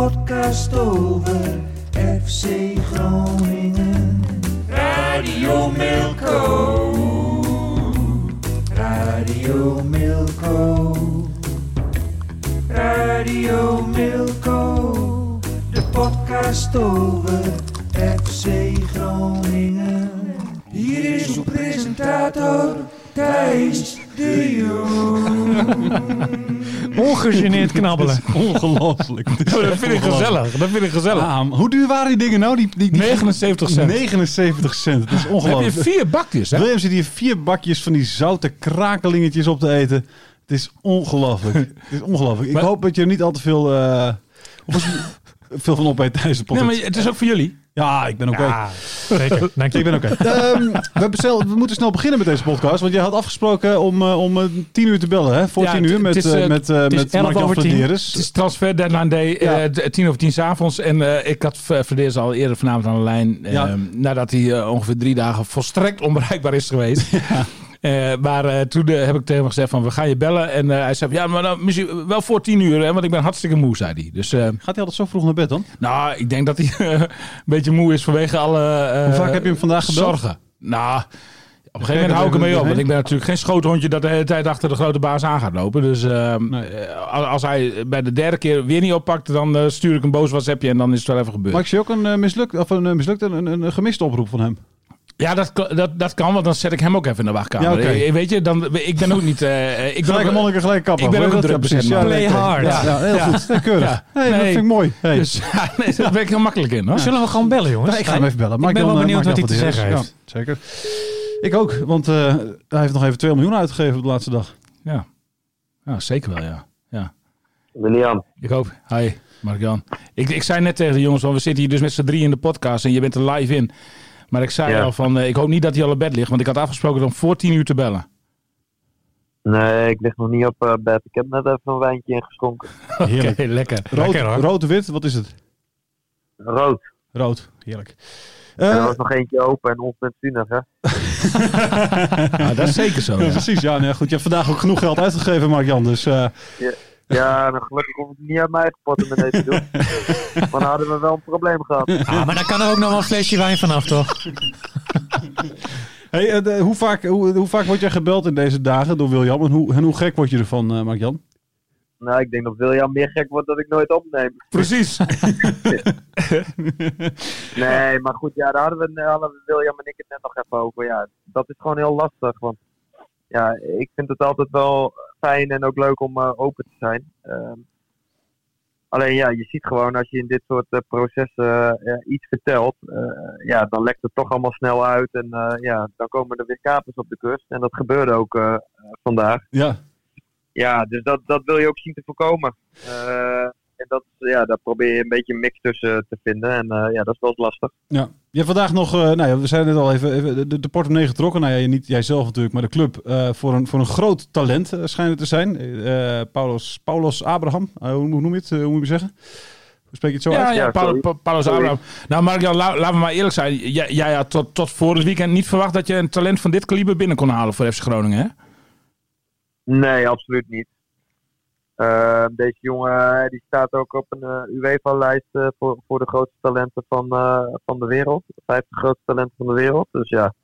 Podcast over FC Groningen. Radio Milko. Radio Milko. Radio Milko. De podcast over FC Groningen. Hier is uw presentator Thijs de Jong. Ongegeneerd knabbelen. Ongelooflijk. Oh, dat vind ik gezellig. Dat vind ik gezellig. Ah, hoe duur waren die dingen nou? Die, die, die 79 cent. 79 cent. Dat is Dan heb ongelooflijk. je vier bakjes, hè? William zit hier vier bakjes van die zoute krakelingetjes op te eten. Het is ongelooflijk. Het is ongelooflijk. Ik Maar- hoop dat je er niet al te veel, eh, veel van opeet tijdens de Nee, maar het is ook voor jullie. Ja, ik ben oké. Ja, zeker. Dank Ik ben oké. Ehm, we, bestel- we moeten snel beginnen met deze podcast. Want jij had afgesproken om, eh, om eh, tien uur te bellen. Hè? Voor Ja, tien uur met, is, eh, eh, met, eh, het is met 11 Mark-Jan over 10. Vladeris. Het is transfer deadline day, Ja. tien over tien s'avonds. En eh, ik had Verdeers al eerder vanavond aan de lijn. eh, Ja. Nadat hij ongeveer drie dagen volstrekt onbereikbaar is geweest. Eh, maar eh, toen heb ik tegen hem gezegd van we gaan je bellen. En eh, hij zei ja, maar dan misschien wel voor tien uur. Hè, want ik ben hartstikke moe, zei hij. Dus Gaat hij altijd zo vroeg naar bed dan? nou, ik denk dat hij een beetje moe is vanwege alle Hoe vaak heb je hem vandaag gebeld? Zorgen. Nou, op een gegeven moment hou ik ermee op. Want ik ben natuurlijk geen schoothondje dat de hele tijd achter de grote baas aan gaat lopen. Dus als hij bij de derde keer weer niet oppakt, dan stuur ik een boos WhatsAppje en dan is het wel even gebeurd. Maak je ook een uh, mislukt, of een, uh, mislukt, een, een, een gemiste oproep van hem? Ja, dat, kan- dat, dat kan, want dan zet ik hem ook even in de wachtkamer. Ja, oké. Eh, Weet je, dan, ik ben ook niet... eh, ik ben Gelijk monniken, gelijk kapper. ik ben ook een druk precies. bezet. Ja, Play hard. Ja, ja, heel Ja. goed. Ja, keurig. Ja. Hey, dat Nee. vind ik mooi. Hey. Dus ja, nee, daar ben ik heel makkelijk in hoor. Zullen we gewoon bellen, jongens? Ja, ik ga hem even bellen. Ik ben wel benieuwd wat hij te zeggen heeft. Ja, zeker. Ik ook, want eh, hij heeft nog even 2 miljoen uitgegeven op de laatste dag. Ja. ja, zeker wel ja. ja. William, Ik hoop. Hi, Mark-Jan. Ik, ik zei net tegen de jongens, want we zitten hier dus met z'n drie in de podcast en je bent er live in. Maar ik zei Ja. al van, eh, ik hoop niet dat hij al op bed ligt, want ik had afgesproken om voor tien uur te bellen. nee, ik lig nog niet op eh, bed. Ik heb net even een wijntje ingeschonken. Heerlijk. Oké, lekker. Rood, Lekker, rood, wit, wat is het? Rood. Rood, heerlijk. Er Eh, was nog eentje open en onpensioenig, hè? Ja, dat is zeker zo. ja, Ja. precies, ja, nee, goed. Je hebt vandaag ook genoeg geld uitgegeven, Mark-Jan. Dus eh, Ja, nou, gelukkig hoef ik niet uit mijn eigen portemonnee te doen. maar dan hadden we wel een probleem gehad. Ah, maar dan kan er ook nog wel een flesje wijn vanaf, toch? hey, eh, de- hoe, vaak, hoe, hoe vaak word jij gebeld in deze dagen door William? En hoe, en hoe gek word je ervan, eh Mark-Jan? Nou, ik denk dat William meer gek wordt dat ik nooit opneem. Precies. Nee, maar goed, ja, daar hadden, we, hadden we William en ik het net nog even over. Ja, dat is gewoon heel lastig. Want ja, ik vind het altijd wel fijn en ook leuk om eh, open te zijn. Ehm, alleen ja, je ziet gewoon als je in dit soort eh, processen eh, iets vertelt, ja, dan lekt het toch allemaal snel uit. En ja, dan komen er weer kapers op de kust. En dat gebeurde ook vandaag. Ja, Ja, dus dat, dat wil je ook zien te voorkomen. En dat, ja, daar probeer je een beetje een mix tussen te vinden. En eh, ja, dat is wel eens lastig. Ja. Je hebt vandaag nog, eh, nou ja, we zijn net al even, even de, de portemonnee getrokken. Nou ja, niet jijzelf natuurlijk, maar de club. eh, voor, een, voor een groot talent uh, schijnt het te zijn. Eh Paulos, Paulos Abraham, uh, hoe, hoe, noem je het? Uh, hoe moet je zeggen? Hoe spreek je het zo Ja, uit? ja, Ja. Pa- Paulus. Abraham. Nou, Mark-Jan, la- laten we maar eerlijk zijn. Jij, jij had tot, tot voor het weekend niet verwacht dat je een talent van dit kaliber binnen kon halen voor FC Groningen, hè? Nee, absoluut niet. Eh, deze jongen die staat ook op een eh, UEFA-lijst eh, voor, voor de grootste talenten van, eh, van de wereld. De 50 grootste talenten van de wereld. Dus ja,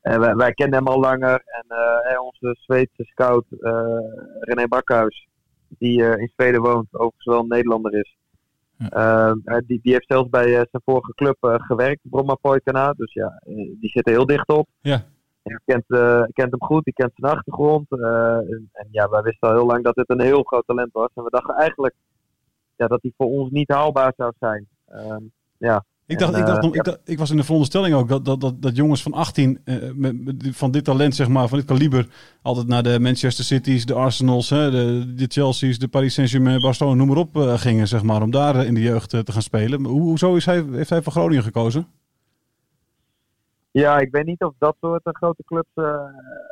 en wij, wij kennen hem al langer. En eh, eh, onze Zweedse scout eh, René Bakhuis, die eh, in Zweden woont, overigens wel een Nederlander is. Eh, eh, die, die heeft zelfs bij eh, zijn vorige club eh, gewerkt, Bromma Poikana. Dus ja, eh, die zit er heel dicht op. Ja. Die kent, eh, kent hem goed, die kent zijn achtergrond. eh, en, en ja, wij wisten al heel lang dat dit een heel groot talent was. En we dachten eigenlijk ja, dat hij voor ons niet haalbaar zou zijn. Ehm, ja. Ik, dacht, En, ik, dacht, eh, ik, dacht- ik was in de veronderstelling ook dat, dat, dat, dat jongens van 18 eh, met, met- van dit talent, zeg maar, van dit kaliber, altijd naar de Manchester Cities, de Arsenals, hè, de, de Chelsea's, de Paris Saint-Germain, Barcelona, noem maar op, gingen, zeg maar, om daar in de jeugd te gaan spelen. Hoe, hoezo is hij, heeft hij voor Groningen gekozen? Ja, ik weet niet of dat soort eh, grote clubs eh,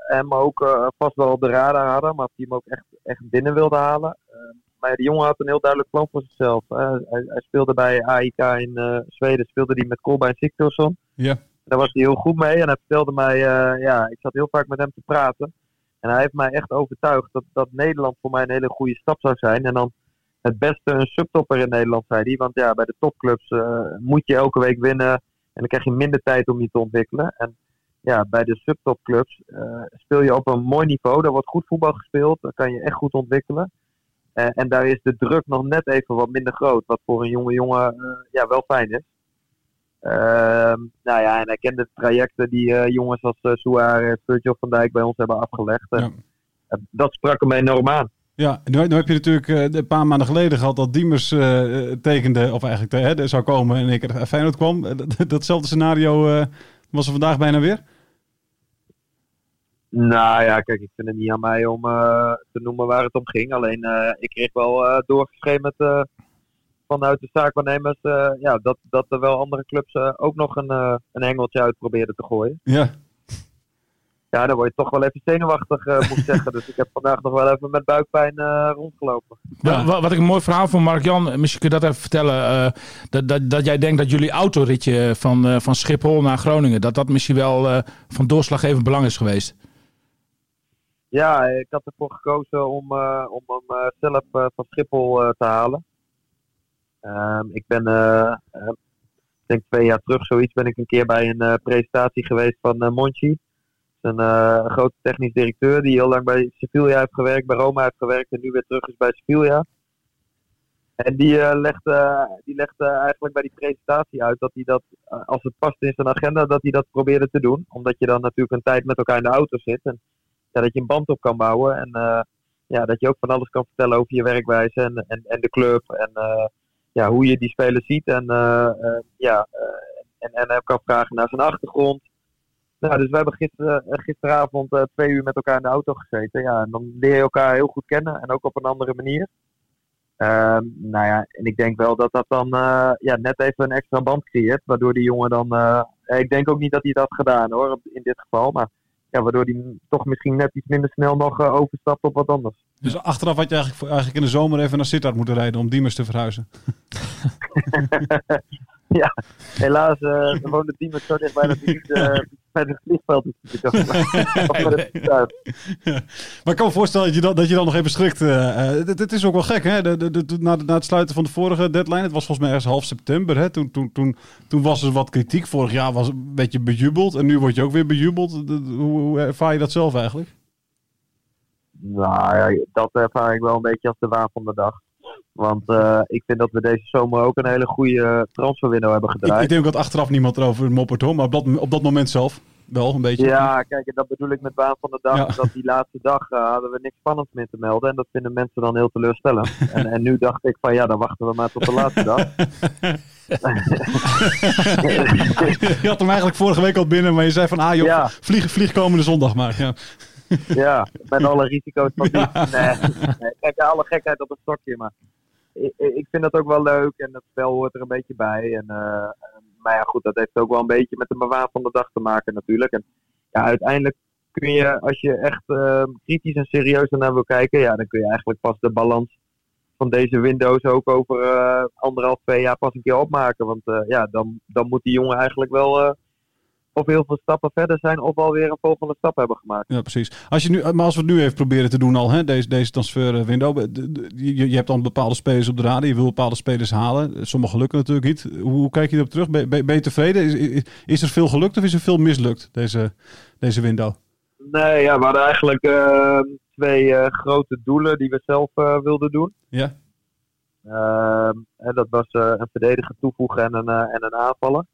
hem ook eh, vast wel op de radar hadden, maar of hij hem ook echt, echt binnen wilde halen. Eh, maar die jongen had een heel duidelijk plan voor zichzelf. hij, hij speelde bij AIK in Zweden, speelde hij met Kolbein Sigthorsson. Ja. Daar was hij heel goed mee en hij vertelde mij, ja, ik zat heel vaak met hem te praten. En hij heeft mij echt overtuigd dat, dat Nederland voor mij een hele goede stap zou zijn. En dan het beste een subtopper in Nederland, zei hij. Want ja, bij de topclubs moet je elke week winnen. En dan krijg je minder tijd om je te ontwikkelen. En ja, bij de subtopclubs eh speel je op een mooi niveau. Daar wordt goed voetbal gespeeld. Daar kan je echt goed ontwikkelen. Eh, en daar is de druk nog net even wat minder groot. Wat voor een jonge jongen eh, ja, wel fijn is. Ehm, nou ja, en hij kende de trajecten die jongens als uh, Suarez, Virgil van Dijk bij ons hebben afgelegd. Ja. dat sprak hem enorm aan. Ja, nu, nu heb je natuurlijk eh, een paar maanden geleden gehad dat Diemers eh, tekende, of eigenlijk eh, hè, zou komen en ik er Feyenoord kwam. Dat- Datzelfde scenario was er vandaag bijna weer. Nou ja, kijk, ik vind het niet aan mij om te noemen waar het om ging. Alleen, ik kreeg wel doorgeschemerd eh, vanuit de zaakwaarnemers ja, dat, dat er wel andere clubs ook nog een, een hengeltje uit probeerden te gooien. Ja, Ja, dan word je toch wel even zenuwachtig, eh, moet ik zeggen. Dus ik heb vandaag nog wel even met buikpijn eh, rondgelopen. Ja. Wa- wa- Wat ik een mooi verhaal van Mark-Jan, misschien kun je dat even vertellen. eh, dat, dat, dat jij denkt dat jullie autoritje van, eh, van Schiphol naar Groningen, dat dat misschien wel eh, van doorslaggevend belang is geweest. Ja, ik had ervoor gekozen om, eh, om hem zelf eh, van Schiphol eh, te halen. Ehm, ik ben, ik denk twee jaar terug zoiets, ben ik een keer bij een eh, presentatie geweest van eh Monchi. Een eh, grote technisch directeur die heel lang bij Sevilla heeft gewerkt, bij Roma heeft gewerkt en nu weer terug is bij Sevilla. En die eh, legde, die legde eigenlijk bij die presentatie uit dat hij dat, eh, als het past in zijn agenda, dat hij dat probeerde te doen. Omdat je dan natuurlijk een tijd met elkaar in de auto zit. En dat je een band op kan bouwen. En eh, ja, dat je ook van alles kan vertellen over je werkwijze en, en, en de club. En eh, ja, hoe je die spelers ziet. En, eh, eh, ja, eh, en, en hem kan vragen naar zijn achtergrond. Nou, dus we hebben gister, eh, gisteravond eh, twee uur met elkaar in de auto gezeten. Ja, en dan leer je elkaar heel goed kennen. En ook op een andere manier. Ehm, nou ja, en ik denk wel dat dat dan eh, ja, net even een extra band creëert. Waardoor die jongen dan... ik denk ook niet dat hij dat had gedaan hoor, in dit geval. Maar ja, waardoor hij toch misschien net iets minder snel nog overstapt op wat anders. dus achteraf had je eigenlijk, eigenlijk in de zomer even naar Sittard moeten rijden om Diemers te verhuizen. ja, helaas uh, woonde die met zo dicht bij dat hij niet eh, bij het vliegveld is het. Maar ik kan me voorstellen dat je dan, dat je dan nog even schrikt. eh, eh, dit, dit is ook wel gek, hè? De, de, de- na, na het sluiten van de vorige deadline, het was volgens mij ergens half september, hè? Toen, toen, toen, toen was er wat kritiek. Vorig jaar was het een beetje bejubeld en nu word je ook weer bejubeld. Hoe, hoe ervaar je dat zelf eigenlijk? Nou ja, dat ervaar ik wel een beetje als de waan van de dag. Want eh, ik vind dat we deze zomer ook een hele goede transferwindow hebben Ik, gedraaid. ik denk ook dat achteraf niemand erover moppert, hoor. Maar op dat, op dat moment zelf wel een beetje. Ja, kijk, en dat bedoel ik met baan van de dag. Ja. Dat die laatste dag eh, hadden we niks spannends meer te melden. En dat vinden mensen dan heel teleurstellend. en, en nu dacht ik van ja, dan wachten we maar tot de laatste dag. je had hem eigenlijk vorige week al binnen, maar je zei van ah joh, Ja. vlieg, vlieg komende zondag maar. Ja. ja, met alle risico's van die. Nee, nee, kijk, alle gekheid op een stokje. Maar ik, vind dat ook wel leuk. En het spel hoort er een beetje bij. En, eh, maar ja, goed, dat heeft ook wel een beetje met de bewaan van de dag te maken natuurlijk. En ja, uiteindelijk kun je, als je echt eh, kritisch en serieus ernaar wil kijken, ja, dan kun je eigenlijk pas de balans van deze Windows ook over eh, anderhalf, twee jaar pas een keer opmaken. Want ja, dan, dan moet die jongen eigenlijk wel of heel veel stappen verder zijn of alweer een volgende stap hebben gemaakt. Ja, precies. Als je nu, maar als we het nu even proberen te doen al, hè, deze, deze transfer eh, Je, je hebt dan bepaalde spelers op de radar. Je wil bepaalde spelers halen. Sommige lukken natuurlijk niet. Hoe, hoe kijk je erop terug? Ben, ben, ben je tevreden? Is, is, is er veel gelukt of is er veel mislukt, deze, deze window? Nee, ja, we hadden eigenlijk eh, twee eh, grote doelen die we zelf eh, wilden doen. Ja? Ehm, en dat was een verdediger toevoegen en een, en een aanvaller.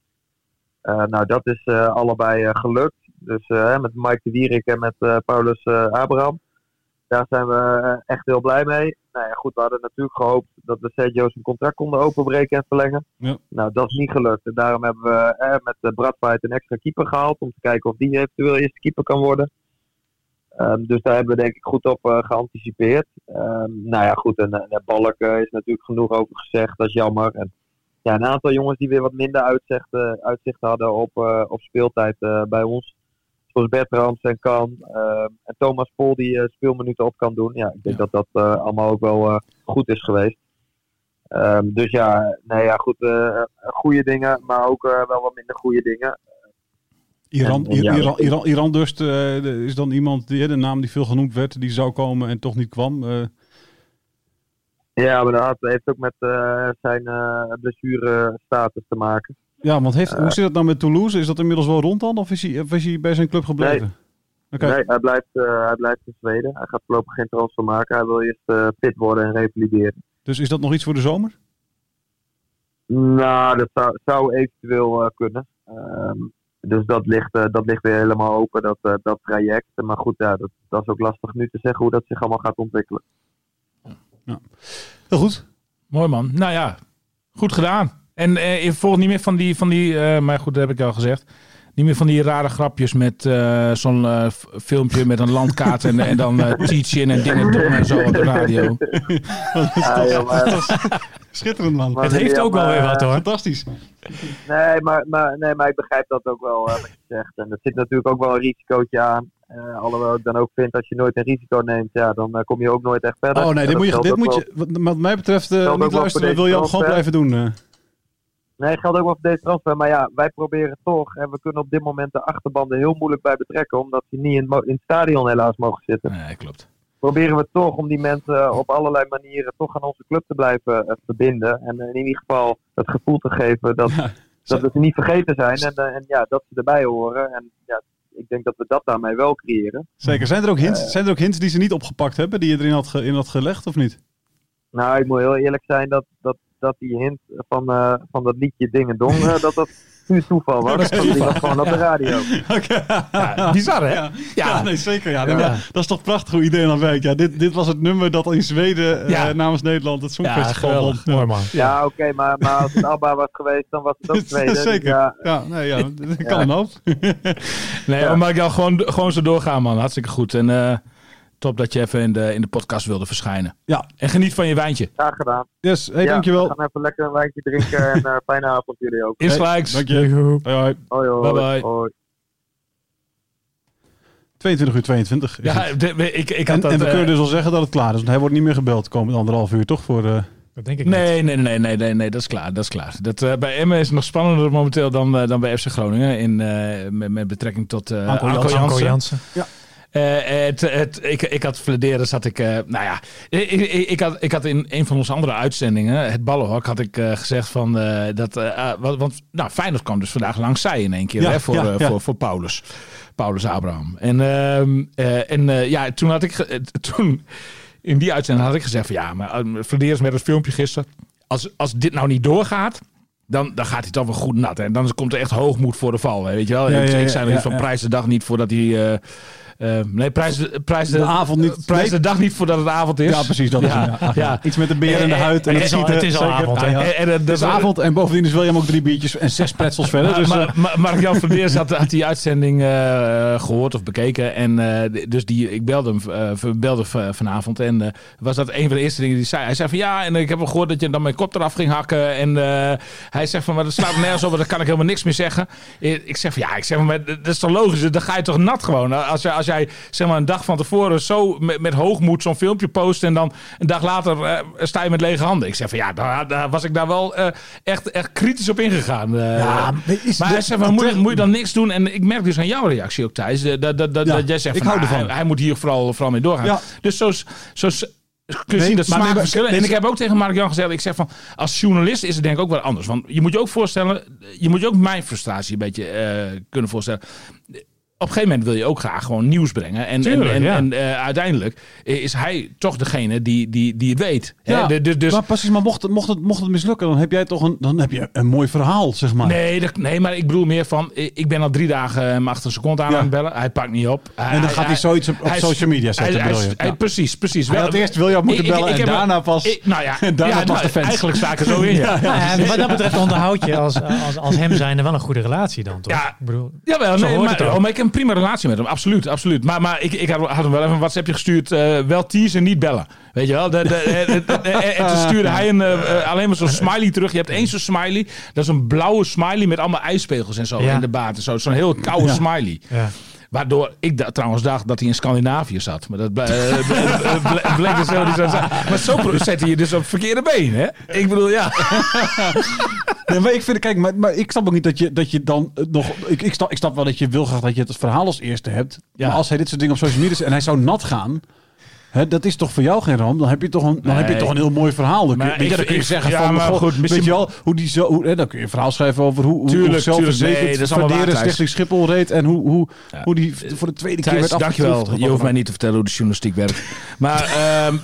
Eh, nou, dat is eh, allebei eh, gelukt. Dus met Mike de Wierik en met Paulus Abraham. daar zijn we echt heel blij mee. Nou ja, goed, we hadden natuurlijk gehoopt dat we Sergio zijn contract konden openbreken en verlengen. Ja. Nou, dat is niet gelukt. En daarom hebben we met Bradfight een extra keeper gehaald om te kijken of die eventueel eerste keeper kan worden. Ehm, dus daar hebben we denk ik goed op uh, geanticipeerd. Ehm, nou ja, goed, en, en Balk uh, is natuurlijk genoeg over gezegd. Dat is jammer. En ja, een aantal jongens die weer wat minder uitzicht, uh, uitzicht hadden op, op speeltijd bij ons. Zoals Bertrams en Kan. Ehm, en Thomas Pol die speelminuten op kan doen. Ja, ik denk ja. dat dat allemaal ook wel goed is geweest. Um, dus ja, nee, ja, goed. goede dingen, maar ook wel wat minder goede dingen. Iran, en, ja, Iran, Iran, Iran dus uh, is dan iemand, die, de naam die veel genoemd werd, die zou komen en toch niet kwam. Uh. Ja, maar dat heeft ook met uh, zijn blessurestatus te maken. Ja, want heeft, hoe zit het nou met Toulouse? Is dat inmiddels wel rond dan? Of is hij, of is hij bij zijn club gebleven? Nee, okay. nee hij, blijft, hij blijft in Zweden. Hij gaat voorlopig geen transfer maken. Hij wil eerst fit worden en revalideren. Dus is dat nog iets voor de zomer? Nou, dat zou, zou eventueel kunnen. Um, dus dat ligt, uh, dat ligt weer helemaal open, dat, uh, dat traject. Maar goed, ja, dat, dat is ook lastig nu te zeggen hoe dat zich allemaal gaat ontwikkelen. Ja. Heel goed. Mooi man. Nou ja, goed gedaan. En uh, je volgt niet meer van die, van die maar goed, dat heb ik al gezegd. Niet meer van die rare grapjes met zo'n filmpje met een landkaart en, en dan teach-in en dingen doen en zo op de radio. ja, joh, maar... Schitterend man. Maar het heeft ook wel weer wat hoor. Fantastisch. Nee, maar, maar, nee, maar ik begrijp dat ook wel wat je zegt. En er zit natuurlijk ook wel een risicootje aan. Uh, alhoewel ik dan ook vind, als je nooit een risico neemt, ja, dan uh, kom je ook nooit echt verder. Oh nee, dit moet je, dit moet je wat mij betreft, uh, niet luisteren, wil je ook gewoon blijven doen. Nee, geldt ook wel voor deze transfer. Maar ja, wij proberen toch, en we kunnen op dit moment de achterbanden heel moeilijk bij betrekken, omdat ze niet in, in het stadion helaas mogen zitten. Nee, klopt proberen we toch om die mensen op allerlei manieren toch aan onze club te blijven verbinden. En in ieder geval het gevoel te geven dat, ja, dat we ze niet vergeten zijn en, en ja, dat ze erbij horen. En ja, ik denk dat we dat daarmee wel creëren. Zeker. Zijn er ook hints, zijn er ook hints die ze niet opgepakt hebben, die je erin had, ge, in had gelegd of niet? Nou, ik moet heel eerlijk zijn dat, dat, dat die hint van, van dat liedje Dingen Dong, dat dat puur toeval was. dat die was gewoon op de radio. Okay. Ja, bizar hè? Ja, ja. nee, zeker. Ja. ja. Dat is toch prachtig hoe iedereen dan werkt. Ja, dit, dit was het nummer dat in Zweden uh, namens Nederland het Songfestival won. Ja, mooi man. Ja, oké, okay, maar, maar als het Alba was geweest, dan was het ook Zweden. zeker. Ja, ja, nee, ja, dat kan een hoop. nee, maar ik dan gewoon, gewoon zo doorgaan man. Hartstikke goed. En... Uh, Top dat je even in de, in de podcast wilde verschijnen. Ja. En geniet van je wijntje. Graag gedaan. Yes, hey, ja, dankjewel. We gaan even lekker een wijntje drinken en uh, fijne avond jullie ook. Is gelijks. Dank je. Hoi, hoi. Hoi, hoi. Bye, bye. hoi. 22 uur 22. Ja, de, ik, ik had en, dat, en we uh, kunnen dus al zeggen dat het klaar is. Want hij wordt niet meer gebeld de komende anderhalf uur, toch? Voor, uh... Dat denk ik nee, nee, nee, nee, nee, nee, dat is klaar. Dat is klaar. Dat, uh, bij Emmen is het nog spannender momenteel dan, uh, dan bij FC Groningen. In, uh, met, met betrekking tot uh, Anko, Anko Jansen. Jansen. Ja. Uh, het, het, ik, ik had fladeren, zat ik, uh, nou ja, ik, ik, ik, had, ik had in een van onze andere uitzendingen, het Ballenhok, had ik gezegd van dat, want nou, Feyenoord kwam dus vandaag langs zij in één keer ja, hè, voor, ja, ja. voor, voor Paulus, Paulus Abraham. En, ehm, en ja, toen had ik, toen in die uitzending had ik gezegd van ja, maar fladeren met het filmpje gisteren, als, als dit nou niet doorgaat, dan, dan gaat hij toch wel goed nat. En dan komt er echt hoogmoed voor de val. Weet je wel? Ja, ik, ja, ik zei nog iets van prijs de dag niet voordat hij. Uh, uh, nee, prijs, prijs de, De avond niet. Prijs de dag niet voordat het avond is. Ja, precies. Dat is Ja, hem, ja. Ach, ja. ja. Iets met de beer in de En- huid. En, en- het het is al- het is al avond. En, en, Het is avond en bovendien is William ook drie biertjes en zes pretzels verder. Dus, maar, eh, maar, maar Mark Jan Verdeers had, had die uitzending eh, gehoord of bekeken. En eh, dus die, ik belde hem eh, belde vanavond. En eh, was dat een van de eerste dingen die hij zei. Hij zei van ja, en ik heb wel gehoord dat je dan mijn kop eraf ging hakken. En eh, hij zegt van, maar dat slaat nergens op. Daar kan ik helemaal niks meer zeggen. Ik zeg van ja, ik zeg maar, dat is toch logisch. Dan ga je toch nat gewoon. Als, je, als jij zeg maar een dag van tevoren zo met, met hoogmoed zo'n filmpje post. En dan een dag later eh, sta je met lege handen. Ik zeg van ja, daar, daar was ik daar wel eh, echt, echt kritisch op ingegaan. Eh, ja, maar is maar de- hij zegt, van, moet, je- moet je dan niks doen? En ik merk dus aan jouw reactie ook, Thijs. Dat, dat, dat, Ja, dat jij zegt, ik van, hou nou, ervan. Hij, hij moet hier vooral, vooral mee doorgaan. Ja. Dus zo, zo kun je Nee, zien dat maar- verschillen. En ik heb ook tegen Mark Jan gezegd, ik zeg van, als journalist is het denk ik ook wel anders. Want je moet je ook voorstellen, je moet je ook mijn frustratie een beetje kunnen voorstellen. Op een gegeven moment wil je ook graag gewoon nieuws brengen. En, Tuurlijk, en, en, ja. en, eh, uiteindelijk is hij toch degene die, die, die het weet. hè? Ja, De- de- dus, maar precies, maar mocht het, mocht, het, mocht het mislukken, dan heb jij toch een, dan heb je een mooi verhaal, zeg maar. Nee, dat, nee, maar ik bedoel meer van... Ik ik ben al drie dagen hem achter zijn kont aan Ja. aan het bellen. Hij pakt niet op. En dan gaat hij zoiets op, op social media zetten, hij- je? Ja. Precies, precies. Hij had eerst William moeten Ik- ik- bellen ik en heb daarna pas- ik- nou ja, en daarna ja, pas nou, de fans. Eigenlijk sta ik er zo in, ja. Nou ja, wat dat betreft onderhoud je als, als, als hem zijnde wel een goede relatie dan, toch? Ja. Ik bedoel, Jawel, Zo nee, hoort maar, ik heb een prima relatie met hem. Absoluut, absoluut. Maar, maar ik, ik had, had hem wel even een WhatsAppje gestuurd. eh, wel teasen, niet bellen. Weet je wel? De, de, de- de- de- en toen stuurde hij een, eh, eh, alleen maar zo'n smiley terug. Je hebt één zo'n smiley. Dat is een blauwe smiley met allemaal ijspegels en zo Ja. in de baat. en zo. Zo'n heel koude Ja. smiley. ja. Waardoor ik da- trouwens dacht dat hij in Scandinavië zat. Maar dat eh, ble- ble- bleek dus helemaal niet zo zijn. Maar zo pro- zet hij je dus op het verkeerde been. Hè? Ik bedoel, ja. Nee, maar ik vind, kijk, maar, maar ik snap ook niet dat je, dat je dan eh, nog. Ik, ik, snap, ik snap wel dat je wil graag dat je het verhaal als eerste hebt. Ja. Maar als hij dit soort dingen op social media zet en hij zou nat gaan. Hè, dat is toch voor jou geen ramp? Dan heb je toch een, dan heb je toch een heel mooi verhaal. Dan kun je, Maar weet je, ik- dan kun je ik- zeggen ja, van, maar goh, goed, weet misschien- je wel, hoe die zo, hoe, hè, dan kun je een verhaal schrijven over hoe, hoe, Tuurlijk, hoe zelfverzekerd. Nee, richting Schiphol reed en hoe, hoe, Ja. hoe die voor de tweede keer werd dankjewel. afgetroefd. Je hoeft mij niet te vertellen hoe de journalistiek werkt. Maar ehm,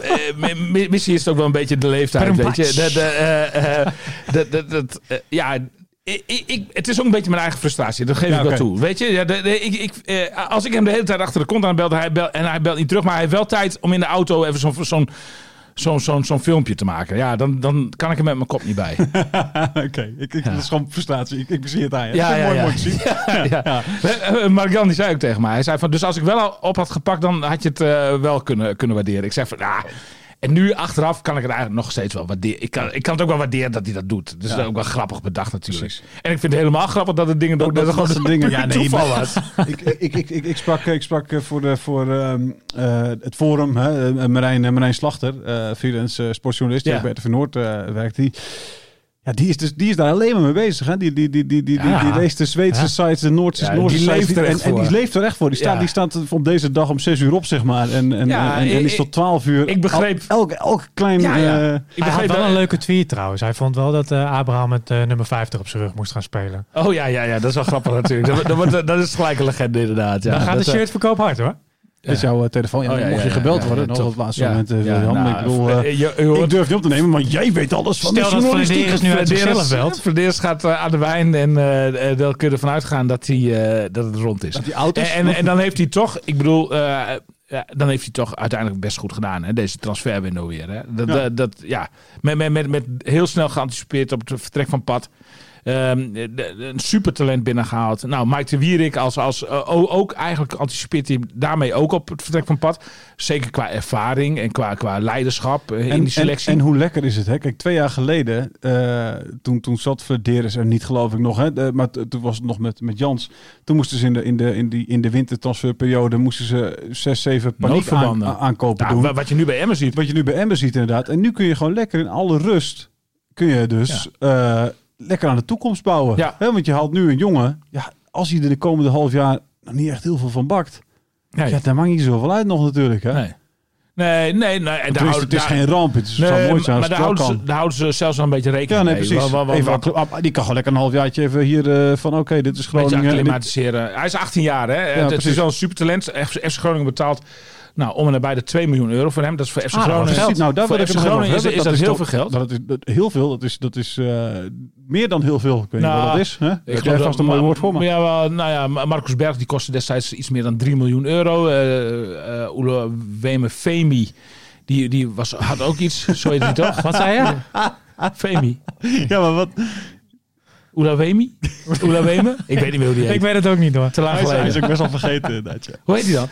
eh, misschien is het ook wel een beetje de leeftijd. Weet je. Eh, eh, dat, ja, ik, het is ook een beetje mijn eigen frustratie. Dat geef Ja, ik wel toe. Weet je, ja, de, de- ik, ik, eh, als ik hem de hele tijd achter de kont aan belde hij bel, en hij belt niet terug, maar hij heeft wel tijd om in de auto even zo'n zo'n zo'n zo'n zo'n filmpje te maken. Ja, dan, dan kan ik er met mijn kop niet bij. Oké, ik, ik, dat is gewoon frustratie. Ik, ik zie het aan je. Ja, ja, mooi, ja. mooi te zien. ja. Eh, eh, die zei ook tegen mij. Hij zei van, dus als ik wel al op had gepakt, dan had je het wel kunnen, kunnen waarderen. Ik zeg van, ja. En nu achteraf kan ik het eigenlijk nog steeds wel waarderen. Ik kan, ik kan het ook wel waarderen dat hij dat doet. Dus dat is ook wel grappig bedacht natuurlijk. En ik vind het helemaal grappig dat het dingen Dat- dat, dat- gewoon dingen. Ja, nee, toeval maar- was. ik, ik, ik, ik, ik sprak, ik sprak eh, voor, de, voor ehm, eh, het forum, hè, eh, Marijn, Marijn Slachter, eh freelance sportjournalist, Ja. bij RTV Noord werkt. Die, ja, die, is dus, die is daar alleen maar mee bezig. Hè? Die, die, die, die, die, die, Ja. die leest de Zweedse Ja. sites, de Noordse, Ja, Noorse die sites. leeft er en, echt en die voor. leeft er echt voor. Die staat, die staat op deze dag om 6 uur op, zeg maar. En, en, Ja, en, en, ik- is tot 12 uur. ik begreep- elk, elk klein... Ja, ja. eh, Ik Hij had wel een leuke tweet trouwens. Hij vond wel dat eh, Abraham met eh, nummer 50 op zijn rug moest gaan spelen. Oh ja, ja, ja, dat is wel grappig natuurlijk. Dat, dat, wordt- dat is gelijk een legende inderdaad. Ja, Dan gaat dat, de shirtverkoop hard hoor. Dit is jouw eh, telefoon. Ja, Oh, ja, mocht je gebeld worden, nog op het laatste moment. eh, William. nou, ik bedoel, eh, eh, je- je hoort- ik durf niet op te nemen, maar jij weet alles van Stel de dat. Flederis nu uit zichzelf belt. Gaat eh, aan de wijn en eh eh, dan kun je ervan uitgaan dat, hij, eh, dat het rond is. Die auto's En, en, en dan heeft hij toch, ik bedoel, eh, ja, dan heeft hij toch uiteindelijk best goed gedaan, hè, deze transferwindow weer. Hè. Dat, Ja. dat, dat, ja, met, met, met, met heel snel geanticipeerd op het vertrek van Pad. Ehm, de- de- een supertalent binnengehaald. Nou, Mike de Wierik als, als, eh, ook eigenlijk anticipeert hij daarmee ook op het vertrek van Pad. Zeker qua ervaring en qua, qua leiderschap eh, in En, die selectie. En, en hoe lekker is het? Hè? Kijk, twee jaar geleden, eh, toen, toen zat Flederis er niet, geloof ik nog. Hè? Maar toen was het nog met, met Jans. Toen moesten ze in de, in de, in die, in de wintertransferperiode moesten ze zes, zeven paniek Noodverbanden. aan- aankopen Nou, doen. wa- wat je nu bij Emmen ziet. Wat je nu bij Emmen ziet inderdaad. En nu kun je gewoon lekker in alle rust, kun je dus lekker aan de toekomst bouwen. Ja. Hè? Want je haalt nu een jongen, ja, als hij er de komende half jaar nog niet echt heel veel van bakt. Nee. Ja, daar maakt niet zoveel uit nog natuurlijk. Hè? Nee. Nee, nee, nee. En daar houden- het is daar- geen ramp. Het is, Nee, zou mooi zijn maar daar houden, ze, daar houden ze zelfs wel een beetje rekening Ja, nee, precies. Wat- ah, die kan gewoon lekker een halfjaartje even hier eh, van oké, dit is een beetje Groningen. En dit- acclimatiseren. Hij is 18 jaar, hè? het, is wel een supertalent. FC Groningen betaalt nou, om en nabij de 2 miljoen euro voor hem. Dat is voor FC Ah, Groningen. is- Nou, daar voor FC Groningen is, is dat, heel veel geld. Dat is dat, heel veel. Dat is, dat is eh, meer dan heel veel. Ik weet Nou, niet wat dat is. Hè? Ik Heb geloof jij dat- vast een mooi maar- woord voor me? Ja, wel, nou ja, Ma- Marcus Berg die kostte destijds iets meer dan 3 miljoen euro. Eh eh Oele Weme Femi, die, die was, had ook iets. Zo heet hij toch? Wat zei je? Femi. Ja, maar wat? Oela Wemi? Oela Weme? Ik weet niet meer hoe die heet. Ik weet het ook niet hoor. Te lang Hij is, hij is geleden. ook best wel vergeten. inderdaad. Hoe heet hij dan?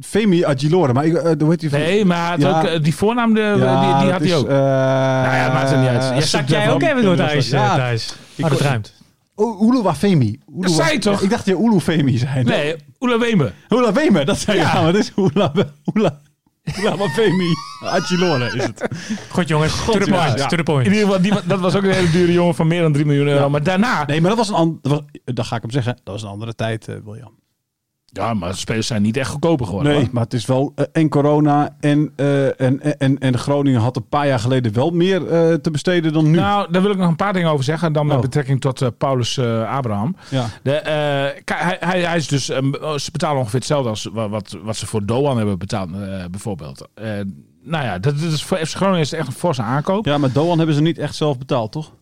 Femi Agilore. Maar ik, eh, hoe heet die? Nee, maar had Ja. ook, eh, die voornaam, de, Ja, die, die dat had hij ook. eh, Nou ja, maakt er niet uit. Jij Zak zoekt jij ook even door het ijs, Ja. Thijs? Oh, dat ruimt. Uluwa Femi. Uluwa- zei je toch? Ik dacht je Ulu Femi zijn. Nee, Oela Weme. Ula Weme, dat zei je. Ja. Ja, maar het is Ula... Ula... Ula Femi. Agilore is het. Goed jongens, to the jongens, point. ja. To the point. In ieder geval, die, dat was ook een hele dure jongen van meer dan 3 miljoen euro. Ja. Maar daarna... Nee, maar dat was een andere... Dan ga ik hem zeggen. Dat was een andere tijd, eh, William. Ja, maar de spelers zijn niet echt goedkoper geworden. Nee, hoor. maar het is wel eh, en corona en, eh, en, en, en Groningen had een paar jaar geleden wel meer eh, te besteden dan nu. Nou, daar wil ik nog een paar dingen over zeggen. Dan met Oh. betrekking tot Paulus Abraham. ja. De, hij, hij, hij is dus, ehm, ze betalen ongeveer hetzelfde als wa- wat, wat ze voor Doan hebben betaald, bijvoorbeeld. Nou ja, dat, dat is voor FC Groningen is het echt een forse aankoop. ja, maar Doan hebben ze niet echt zelf betaald, toch?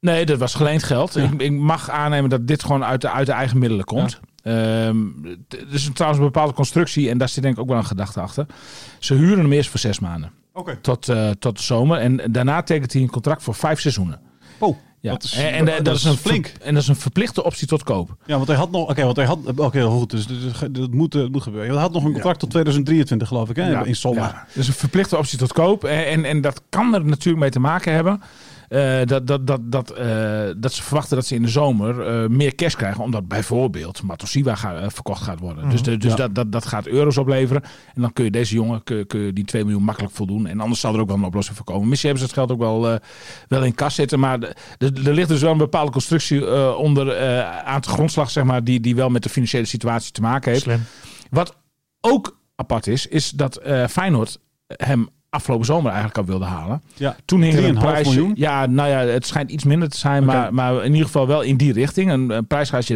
Nee, dat was geleend geld. Ja. Ik, ik mag aannemen dat dit gewoon uit de, uit de eigen middelen komt. Ehm, het is een- trouwens een bepaalde constructie en daar zit denk ik ook wel een gedachte achter. Ze huren hem eerst voor zes maanden. Tot, eh, tot de zomer. En daarna tekent hij een contract voor vijf seizoenen. Oh, Ja. dat is, en, en, dat, dat is een flink. ver- en dat is een verplichte optie tot koop. Ja, want hij had nog. Oké, want hij had. Oké, goed. Dus, dus, dat moet, eh, moet gebeuren. Hij had nog een contract tot 2023, geloof ik, hè? in Solna. Ja, dus een verplichte optie tot koop. En, en, en dat kan er natuurlijk mee te maken hebben. Eh, dat, dat, dat, dat, eh, dat ze verwachten dat ze in de zomer eh, meer cash krijgen. Omdat bijvoorbeeld Matosiwa ga, eh, verkocht gaat worden. Dus, de, dus Ja. dat, dat, dat gaat euro's opleveren. En dan kun je deze jongen kun, kun je die 2 miljoen makkelijk voldoen. En anders zal er ook wel een oplossing voor komen. Misschien hebben ze het geld ook wel, wel in kas zitten. Maar er ligt dus wel een bepaalde constructie onder aan de grondslag. Zeg maar, die, die wel met de financiële situatie te maken heeft. Slim. Wat ook apart is, is dat Feyenoord hem afgelopen zomer eigenlijk al wilde halen. Ja. Toen hing er een 3,5 prijs. miljoen? Ja, nou ja, het schijnt iets minder te zijn, maar, maar in ieder geval wel in die richting. Een, een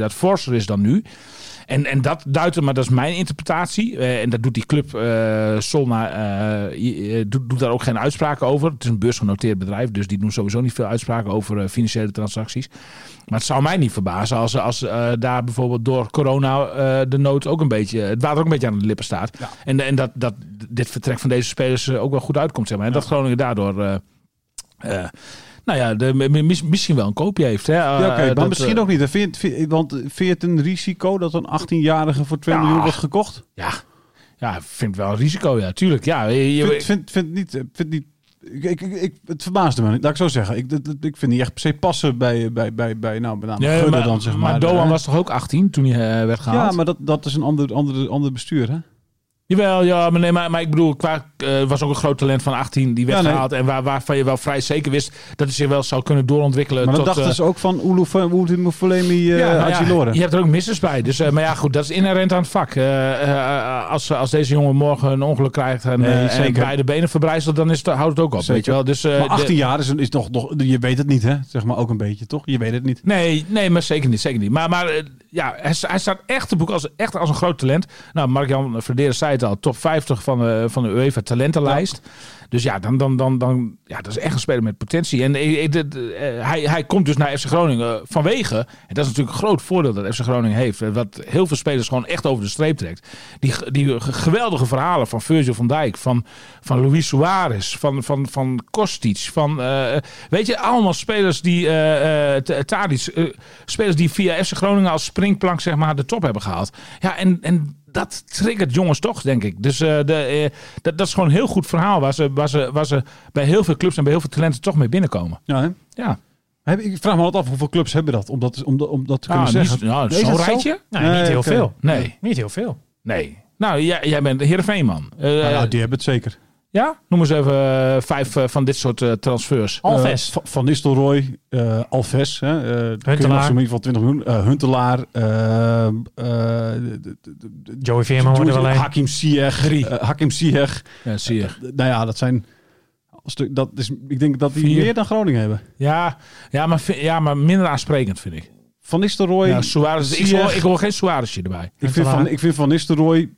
dat forser is dan nu. En, en dat duidt, maar dat is mijn interpretatie. eh, en dat doet die club eh Solna, eh, doet, doet daar ook geen uitspraken over. Het is een beursgenoteerd bedrijf, dus die doen sowieso niet veel uitspraken over financiële transacties. Maar het zou mij niet verbazen als, als daar bijvoorbeeld door corona de nood ook een beetje, het water ook een beetje aan de lippen staat. En, en dat, dat dit vertrek van deze spelers ook wel goed uitkomt. Zeg maar. En dat Groningen daardoor, nou ja, de, mis- misschien wel een koopje heeft. Hè? Ja, Eh, maar dat, misschien eh, ook niet. hè. Vind, vind, want vind je het een risico dat een 18-jarige voor 2 Ja. miljoen wordt gekocht? Ja, ja, vind het wel een risico, ja, tuurlijk. Ja, je, je- Vind, vind, vind niet. Vind niet ik, ik, ik, het verbaasde me. Laat ik zo zeggen. Ik, dat- dat- ik vind niet echt per se passen bij, bij, bij, bij nou, Gudde maar, dan, zeg maar. maar Doan was toch ook 18 toen hij eh, werd gehaald? Ja, maar dat, dat is een ander, ander, ander bestuur, hè? Jawel, ja, maar, nee, maar, maar ik bedoel, qua eh, was ook een groot talent van 18 die werd Ja, nee. gehaald. En waar, waarvan je wel vrij zeker wist dat hij zich wel zou kunnen doorontwikkelen. Maar dan tot, dachten eh, ze ook van Ulu Mufulemi uh, ja, ja, je hebt er ook missers bij. Dus, eh, maar ja, goed, dat is inherent aan het vak. Als, als deze jongen morgen een ongeluk krijgt en, Nee, en beide benen verbrijzelt, dan is het, houdt het ook op. Zeker. Weet je wel? Dus, maar 18 de- jaar is, is nog, nog... Je weet het niet, hè? Zeg maar ook een beetje, toch? Je weet het niet. Nee, nee, maar zeker niet. Zeker niet. Maar, maar ja, hij, hij staat echt te boek als, echt als een groot talent. Nou, Mark-Jan Verderen zei al. Top 50 van de, van de UEFA talentenlijst. Dus ja, dan, dan, dan, dan, ja, dat is echt een speler met potentie. En eh, eh, eh, hij, hij komt dus naar FC Groningen vanwege, en dat is natuurlijk een groot voordeel dat FC Groningen heeft, wat heel veel spelers gewoon echt over de streep trekt. Die, die geweldige verhalen van Virgil van Dijk, van, van Luis Suarez, van, van, van Kostic, van, weet je, allemaal spelers die, eh, spelers die via FC Groningen als springplank zeg maar de top hebben gehaald. Ja, en, en dat triggert jongens toch, denk ik. Dus de, dat, dat is gewoon een heel goed verhaal waar ze, waar, ze, waar ze bij heel veel clubs en bij heel veel talenten toch mee binnenkomen. Ja, hè? Ja, Heb- Ik vraag me altijd af hoeveel clubs hebben dat om dat, om dat, om dat te kunnen ah, zeggen. niet, nou, zo'n zo? rijtje? Nee, Nee, niet heel veel. Nee, Niet heel veel. nee. Nou, jij, jij bent de Heerenveen man. Eh, Nou, nou, die hebben het zeker. Ja? Noem eens even eh, vijf eh, van dit soort eh, transfers. Alves. Va- van Nistelrooy, eh, Alves, hè, kun je nog Huntelaar. in ieder geval 20 miljoen. Huntelaar, Joey Veerman wordt er wel een. Hakim Ziyech, Hakim Ziyech. Ja, zie je. Nou ja, dat zijn. Dat is, ik denk dat die Vier. meer dan Groningen hebben. Ja, ja, maar, ja, maar minder aansprekend vind ik. Van Nistelrooy, Ja, Suarez, ik, Ziyech. hoor, ik hoor geen Suarezje erbij. ik, vind van, ik vind Van Nistelrooy,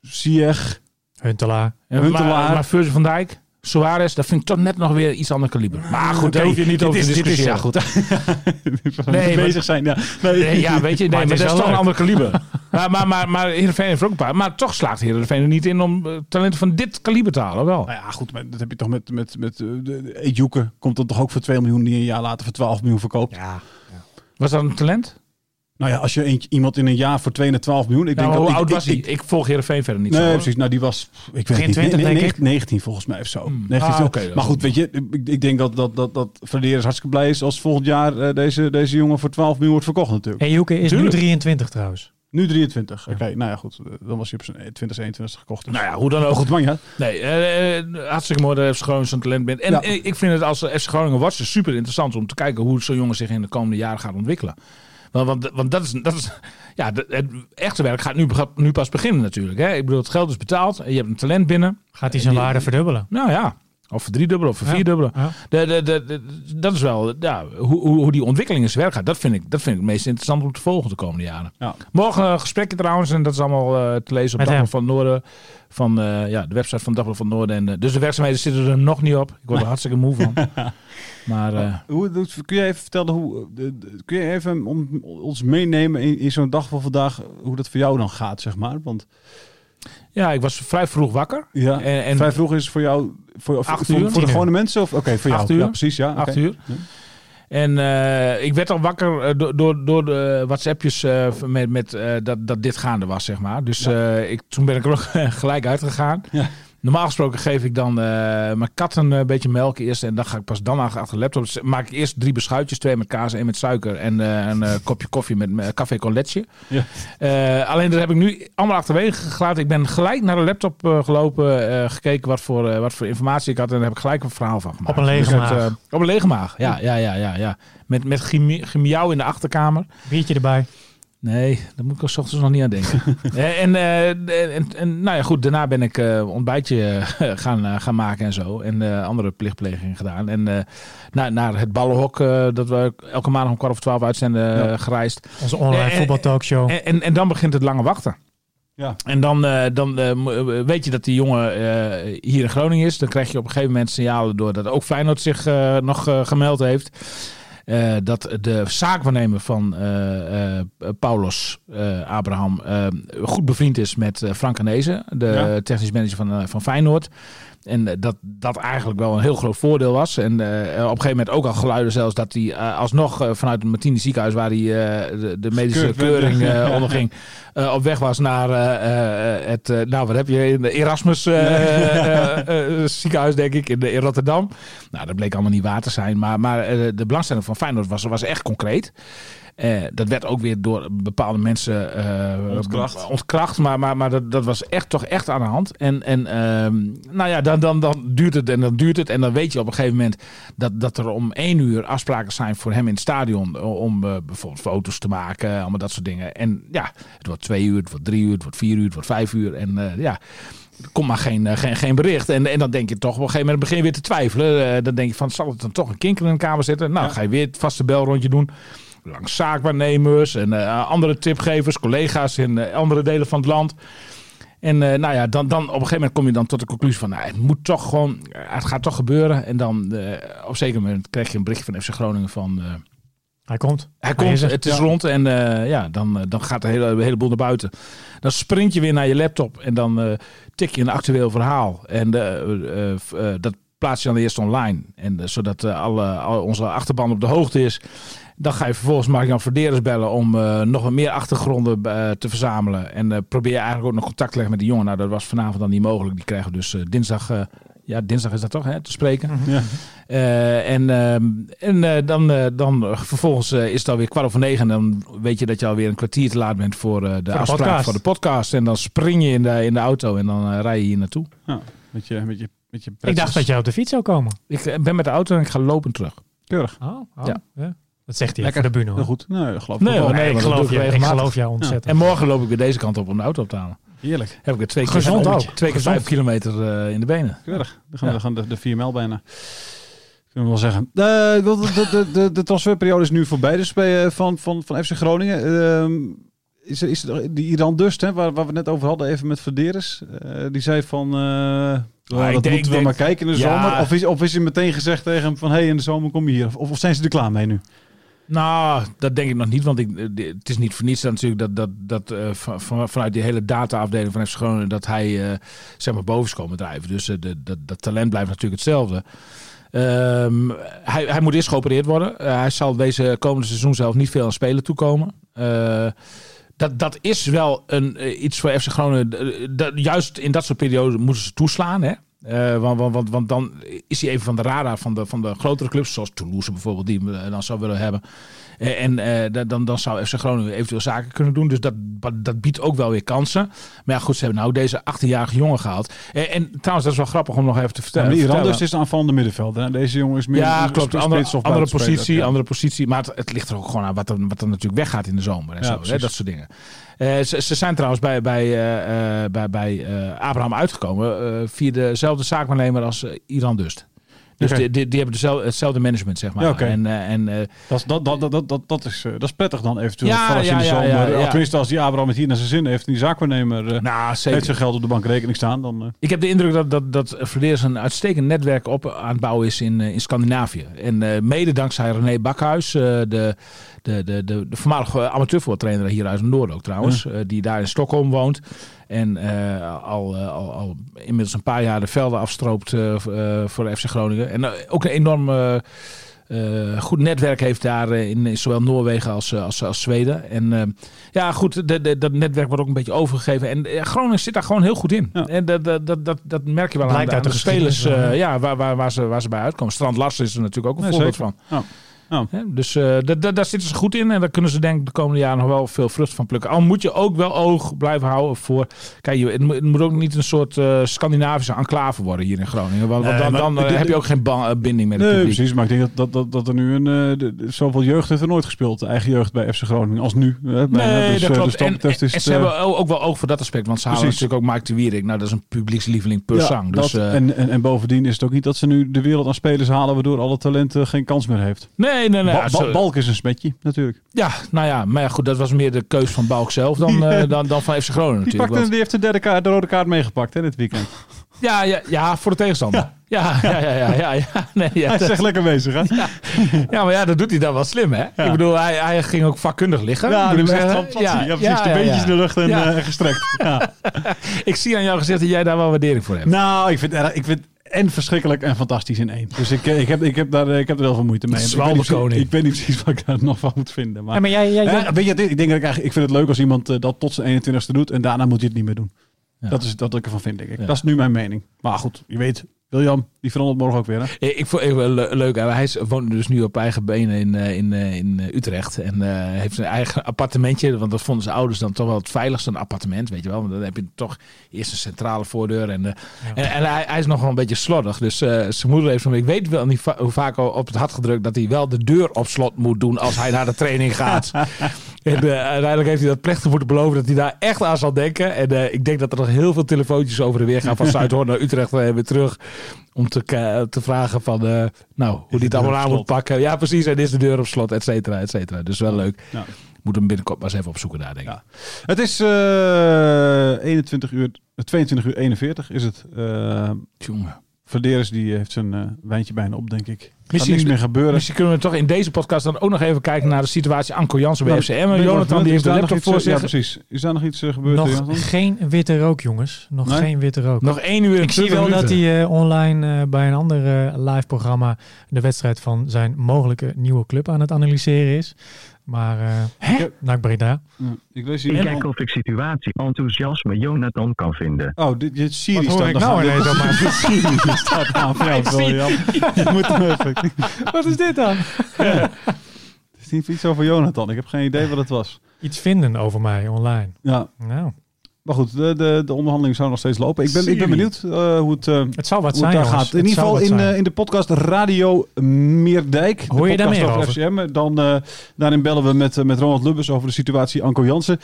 Ziyech, Huntelaar. En Huntelaar. Maar, maar Virgil van Dijk, Suarez, dat vind ik toch net nog weer iets ander kaliber. Maar goed, daar hoef je niet over is, te discussiëren. ja, goed. Nee, bezig zijn. Ja, nee. Ja, weet je, nee, maar, dat is toch een ander kaliber. maar, maar, maar, maar Heerenveen heeft ook een paar. Maar toch slaagt Heerenveen er niet in om eh, talenten van dit kaliber te halen, wel. Nou ja, goed, maar dat heb je toch met, met, met eh, de, de Ejuke. Komt dan toch ook voor 2 miljoen die een jaar later voor 12 miljoen verkoopt. Ja. Was dat een talent? Nou ja, als je eentje, iemand in een jaar voor 2 naar 12 miljoen. Ik Nou, denk hoe dat, ik- oud ik- was hij? ik- Ik, volg Heerenveen verder niet Nee, zo. precies. Nou, die was, ik weet Begin niet, 20 nee, denk nee, ik. 19 volgens mij of zo. Hmm. 19, Ah, oké, dat maar goed, weet je, ik, ik denk dat, dat, dat, dat hartstikke blij is als volgend jaar eh, deze, deze jongen voor 12 miljoen wordt verkocht natuurlijk. En Joeke is Tuurlijk. nu 23 trouwens. Nu 23. Oké, nou ja, goed. eh, Dan was hij op zijn 2021 gekocht. Dus. Nou ja, hoe dan ook. goed, man, ja. Nee, eh, hartstikke mooi dat FC Groningen zo'n talent bent. En Ja. ik vind het als FC Groningen wordt super interessant om te kijken hoe zo'n jongen zich in de komende jaren gaat ontwikkelen. Want, want, dat is, dat is ja, het echte werk gaat nu, nu pas beginnen natuurlijk. Hè? Ik bedoel, het geld is betaald. Je hebt een talent binnen. Gaat hij zijn Die- waarde verdubbelen? Nou ja, of verdriedubbelen of vierdubbelen. Ja. De, de, de, de- dat is wel, ja, hoe, hoe, hoe die ontwikkeling in zijn werk gaat. Dat vind, ik, dat vind ik het meest interessant om te volgen de komende jaren. Ja. Morgen een gesprekje trouwens. En dat is allemaal eh, te lezen op Dagblad van het Noorden. Van eh, ja, de website van Dagblad van het Noorden. En, eh, dus de werkzaamheden zitten er nog niet op. Ik word er hartstikke moe van. Maar eh, Hoe, kun je even vertellen hoe. kun je even om, ons meenemen in, in zo'n dag van vandaag, hoe dat voor jou dan gaat, zeg maar? Want ja, ik was vrij vroeg wakker. ja, En, en vrij vroeg is voor jou. Voor, voor, Acht voor, uur? voor Tien de uur. gewone mensen? Of oké, voor jou. Acht uur. Ja, precies. Ja, acht uur. Ja. En eh, ik werd al wakker eh, door, door, door de WhatsAppjes eh, met, met dat, dat dit gaande was, zeg maar. Dus ik, toen ben ik er ook gelijk uitgegaan. Ja. Normaal gesproken geef ik dan eh, mijn kat een eh, beetje melk eerst. En dan ga ik pas dan achter de laptop. Dus maak ik eerst drie beschuitjes. Twee met kaas, één met suiker. En eh, een eh, kopje koffie met uh, café con leche. Ja. Eh, alleen dat heb ik nu allemaal achterwege gelaten. Ik ben gelijk naar de laptop eh, gelopen. eh, gekeken wat voor, eh, wat voor informatie ik had. En daar heb ik gelijk een verhaal van gemaakt. Op een lege Dus het, maag. op een lege maag, ja. ja, ja, ja, ja. Met, met chemie- in de achterkamer. Biertje erbij. Nee, daar moet ik als ochtends nog niet aan denken. Eh, en, eh, en, en nou ja, goed, daarna ben ik eh ontbijtje gaan, gaan maken en zo. En andere plichtplegingen gedaan. En eh, naar, naar het ballenhok, dat we elke maandag om kwart of twaalf uitzenden, Ja. gereisd. Onze online voetbaltalkshow. En, en, en dan begint het lange wachten. Ja. En dan, dan weet je dat die jongen hier in Groningen is. Dan krijg je op een gegeven moment signalen door dat ook Feyenoord zich nog gemeld heeft. Eh, dat de zaakwaarnemer van eh, eh, Paulos eh, Abraham goed bevriend is met Frank Anezen, de Ja. technisch manager van, van Feyenoord. En dat dat eigenlijk wel een heel groot voordeel was. En op een gegeven moment ook al geluiden zelfs dat hij alsnog vanuit het Martini ziekenhuis, waar hij de, de medische keuring ja. onderging, op weg was naar het, nou wat heb je, in de Erasmus ziekenhuis denk ik, in, de, in Rotterdam. Nou, dat bleek allemaal niet waar te zijn. Maar, maar de belangstelling van Feyenoord was, was echt concreet. Eh, dat werd ook weer door bepaalde mensen eh, Ontkracht. ontkracht maar, maar, maar dat, dat was echt toch echt aan de hand. En, en ehm, nou ja, dan, dan, dan duurt het en dan duurt het. En dan weet je op een gegeven moment dat, dat er om één uur afspraken zijn voor hem in het stadion. Om eh, bijvoorbeeld foto's te maken, allemaal dat soort dingen. En ja, het wordt twee uur, het wordt drie uur, het wordt vier uur, het wordt vijf uur. En ja, komt maar geen, eh, geen, geen bericht. En, en dan denk je toch op een gegeven moment begin je weer te twijfelen. Eh, dan denk je van, zal het dan toch een kinker in de kamer zetten? Nou, ga je weer het vaste belrondje doen. Langs zaakwaarnemers en eh, andere tipgevers, collega's in andere delen van het land. En nou ja, dan, dan op een gegeven moment kom je dan tot de conclusie van, nou, het moet toch gewoon, het gaat toch gebeuren. En dan op een zeker moment krijg je een berichtje van FC Groningen van, Hij komt. hij Hij komt, is het is Ja. rond en eh, ja, dan, eh, dan gaat de hele, hele boel naar buiten. Dan sprint je weer naar je laptop en dan eh, tik je een actueel verhaal. En eh, dat plaats je dan eerst online. En, zodat alle, al onze achterban op de hoogte is. Dan ga je vervolgens Mark-Jan Verderes bellen om nog wat meer achtergronden te verzamelen. En probeer je eigenlijk ook nog contact te leggen met die jongen. Nou, dat was vanavond dan niet mogelijk. Die krijgen we dus dinsdag, ja, dinsdag is dat toch, hè, te spreken. Ja. Eh, en ehm, en eh, dan, eh, dan vervolgens eh, is het alweer kwart over negen. En dan weet je dat je alweer een kwartier te laat bent voor eh, de de afspraak podcast. voor de podcast. En dan spring je in de, in de auto en dan rij je hier naartoe. Ja, met je, met je, met je Ik dacht dat jij op de fiets zou komen. Ik ben met de auto en ik ga lopen terug. Keurig. Oh, oh, Ja. ja. Dat zegt hij Lekker. voor de bühne hoor. goed. Nee, geloof ik Nee, Nee, ik geloof, je, ik geloof jou ontzettend. En morgen loop ik weer deze kant op om de auto op te halen. Heerlijk. Heb ik er twee keer, Gezond ook. twee keer vijf kilometer eh, in de benen. Keurig. Dan gaan, we Ja. gaan de, de vier mijl bijna. Kunnen we wel zeggen. Eh, de, de, de, de, de transferperiode is nu voorbij dus bij, eh, van, van, van FC Groningen. Ehm, is, er, is er, die Iran Dust, hè, waar, waar we het net over hadden, even met Verderes. eh, die zei van, eh, "Oh, ik dat denk- moeten we denk- maar kijken in de Ja. zomer. Of is, of is hij meteen gezegd tegen hem van, hé, hey, in de zomer kom je hier. Of, of zijn ze er klaar mee nu? Nou, dat denk ik nog niet. Want ik, eh, het is niet voor niets natuurlijk dat, dat, dat eh, van, van- vanuit die hele data-afdeling van FC Groningen... dat hij eh, zeg maar boven is komen drijven. Dus de, dat, talent blijft natuurlijk hetzelfde. Ehm, hij, hij moet eerst geopereerd worden. Hij zal deze komende seizoen zelf niet veel aan spelen toekomen. Dat, dat is wel een, iets voor FC Groningen. Dat, juist in dat soort perioden moeten ze toeslaan. Hè? Eh, want, want, want, want dan is hij even van de radar van de, van de grotere clubs, zoals Toulouse bijvoorbeeld, die hem eh, dan zou willen hebben. Eh, en eh, da- dan, dan zou FC Groningen eventueel zaken kunnen doen. Dus dat, dat biedt ook wel weer kansen. Maar ja, goed, ze hebben nou deze 18-jarige jongen gehaald. Eh, en trouwens, dat is wel grappig om nog even te Ja, vertellen. maar vertellen. Irandus is een aanvallende middenvelder. hè. Deze jongen is meer Ja, een klopt. Andere, of andere buitenspeler. positie, Ja. andere positie. Maar het, het ligt er ook gewoon aan wat er, wat er natuurlijk weggaat in de zomer. En Ja, zo, hè, dat soort dingen. Ze, ze zijn trouwens bij, bij, bij, bij Abraham uitgekomen via dezelfde zaakwaarnemer als Iran Dust. Dus die, die, die hebben dezelfde, hetzelfde management, zeg maar. Ja. En, eh, en eh, Dat, is- dat, dat, dat, dat, is, eh, dat is prettig dan eventueel. Ja, als in de ja, zomer, ja. Tenminste, als die Abraham het hier naar zijn zin heeft en die zaakwaarnemer nou, heeft zijn geld op de bankrekening staan, dan... Ik heb de indruk dat, dat, dat een uitstekend netwerk op aan het bouwen is in, in Scandinavië. En mede dankzij René Bakhuis, de, de, de, de, de voormalige amateurvoortrainer hier uit het noorden ook trouwens. eh, die daar in Stockholm woont. En eh, al, eh, al, al inmiddels een paar jaar de velden afstroopt eh, eh, voor FC Groningen. En eh, ook een enorm eh, eh, goed netwerk heeft daar eh, in, in zowel Noorwegen als, eh, als, als Zweden. En eh, ja, goed, de, de, dat netwerk wordt ook een beetje overgegeven. En eh, Groningen zit daar gewoon heel goed in. Ja. En dat, dat, dat, dat, merk je wel Blijkt aan, de- aan de de spelers eh, ja. ja, waar, waar, waar, ze, waar ze bij uitkomen. Strand Larsen is er natuurlijk ook een Nee, voorbeeld zeker. van. Ja. Hè, Dus da- daar zitten ze goed in. En daar kunnen ze denk ik de komende jaren nog wel veel vrucht van plukken. Al moet je ook wel oog blijven houden voor... Kijk, je, het, moet, het moet ook niet een soort eh, Scandinavische enclave worden hier in Groningen. Want, dan, dan eh, heb je ook geen binding met het Nee, publiek. precies. Maar ik denk dat, dat, dat, dat er nu een... de- zoveel jeugd heeft er nooit gespeeld. Eigen jeugd bij FC Groningen als nu. Hè. Nee, dus, dat klopt. dus en, en- ze hebben ook wel oog voor dat aspect. Want ze halen Precies. natuurlijk ook Mike de Wierik. Nou, dat is een publiekslieveling per ja, zang. Dus, dat, en, en, en bovendien is het ook niet dat ze nu de wereld aan spelers halen... waardoor alle talenten geen kans meer heeft. nee, nee, nee. Ba- ja, Ba- zo- Balk is een smetje, natuurlijk. ja, nou ja. Maar ja, goed, dat was meer de keus van Balk zelf dan, eh, dan, dan van FC Groningen Die, natuurlijk. pakte, Want- die heeft de, derde kaart, de rode kaart meegepakt hè, dit weekend. ja, ja, ja, voor de tegenstander. Ja, ja, ja, ja, ja. ja, Nee, ja, Hij is echt lekker bezig, hè? ja, maar ja, dat doet hij dan wel slim, hè? Ik bedoel, hij, hij ging ook vakkundig liggen. Ja, was echt fantastisch. Ja, precies. ja, de ja, beentjes ja. in de lucht en Ja. eh, gestrekt. Ja. Ik zie aan jou gezegd dat jij daar wel waardering voor hebt. Nou, ik vind, erg- ik vind en verschrikkelijk en fantastisch in één. Dus ik, eh, ik, heb, ik, heb, daar, eh, ik heb er wel veel moeite mee. Ik weet, niet, Zwalbekoning. precies- ik weet niet precies wat ik daar nog van moet vinden. Maar, Ja, maar jij, jij, jij- Ja, weet je, ik denk dat ik eigenlijk, ik vind het leuk als iemand eh, dat tot zijn 21ste doet en daarna moet hij het niet meer doen. Ja. Dat is dat ik ervan vind, denk ik. Ja. Dat is nu mijn mening. Maar goed, je weet, William, die verandert morgen ook weer. Hè? Eh, Ik vond het wel le- leuk. hè. Hij is- woont dus nu op eigen benen in, eh, in, eh, in eh, Utrecht. En eh, heeft zijn eigen appartementje. Want dat vonden zijn ouders dan toch wel het veiligste een appartement. Weet je wel. Want dan heb je toch eerst een centrale voordeur. En, eh, en, en hij, hij is nog wel een beetje slordig. Dus eh, zijn moeder heeft hem. Ik weet wel niet va- hoe vaak al op het hart gedrukt. dat hij wel de deur op slot moet doen. als hij naar de training gaat. En eh, uiteindelijk heeft hij dat plechtig moeten beloven dat hij daar echt aan zal denken. En eh, ik denk dat er nog heel veel telefoontjes over en weer gaan van Zuidhoorn naar Utrecht en weer terug. Om te, vragen van, eh, nou, hoe die het allemaal aan moet pakken. Ja, precies. En is de deur op slot, et cetera, et cetera. Dus wel leuk. Ja. Moet hem binnenkort maar eens even opzoeken daar, denk ik. Ja. Het is eh 21 uur, 22 uur 41 is het. Eh Tjonge. Verderes die heeft zijn eh, wijntje bijna op, denk ik. Er Misschien- niks meer gebeuren. Misschien kunnen we toch in deze podcast dan ook nog even kijken naar de situatie Anko Jansen bij Nou, FCM. je wel Jonathan die heeft de laptop iets, eh, voor zich. Ja, precies. Is daar nog iets eh, gebeurd? nog Jonathan? geen witte rook, jongens. Nog Nee? geen witte rook. Nog één uur Ik zie 20 wel dat hij eh, online eh, bij een ander live programma de wedstrijd van zijn mogelijke nieuwe club aan het analyseren is. Maar eh naar Breda. Ja, ik lees hier kijk of ik situatie enthousiasme Jonathan kan vinden. Oh, dit, dit Siri Wat hoor staat ik nou ineens mijn- dit Siri staat aan voor jou, William. Je moet hem even... Wat is dit dan? Het is niet iets over Jonathan. Ik heb geen idee wat het was. Iets vinden over mij online. Ja, Nou, maar goed, de, de, de onderhandeling zou nog steeds lopen. Ik ben, ik ben benieuwd eh, hoe het, eh, het zal wat hoe het zijn, daar jongens. gaat. In ieder geval in, eh, in de podcast Radio Meerdijk. Hoor de je daar podcast meer over FCM. Dan, eh, daarin bellen we met, met Ronald Lubbers over de situatie Anko Jansen.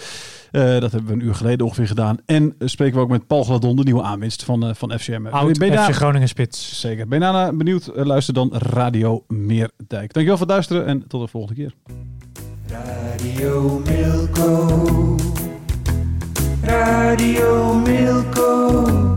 Eh, dat hebben we een uur geleden ongeveer gedaan. En spreken we ook met Paul Gladon, de nieuwe aanwinst van, eh, van FCM. Oud ben je daar- FC Groningen spits. Zeker. Ben je daarna benieuwd? Luister dan Radio Meerdijk. Dankjewel voor het luisteren en tot de volgende keer. Radio Milko. Radio Milko.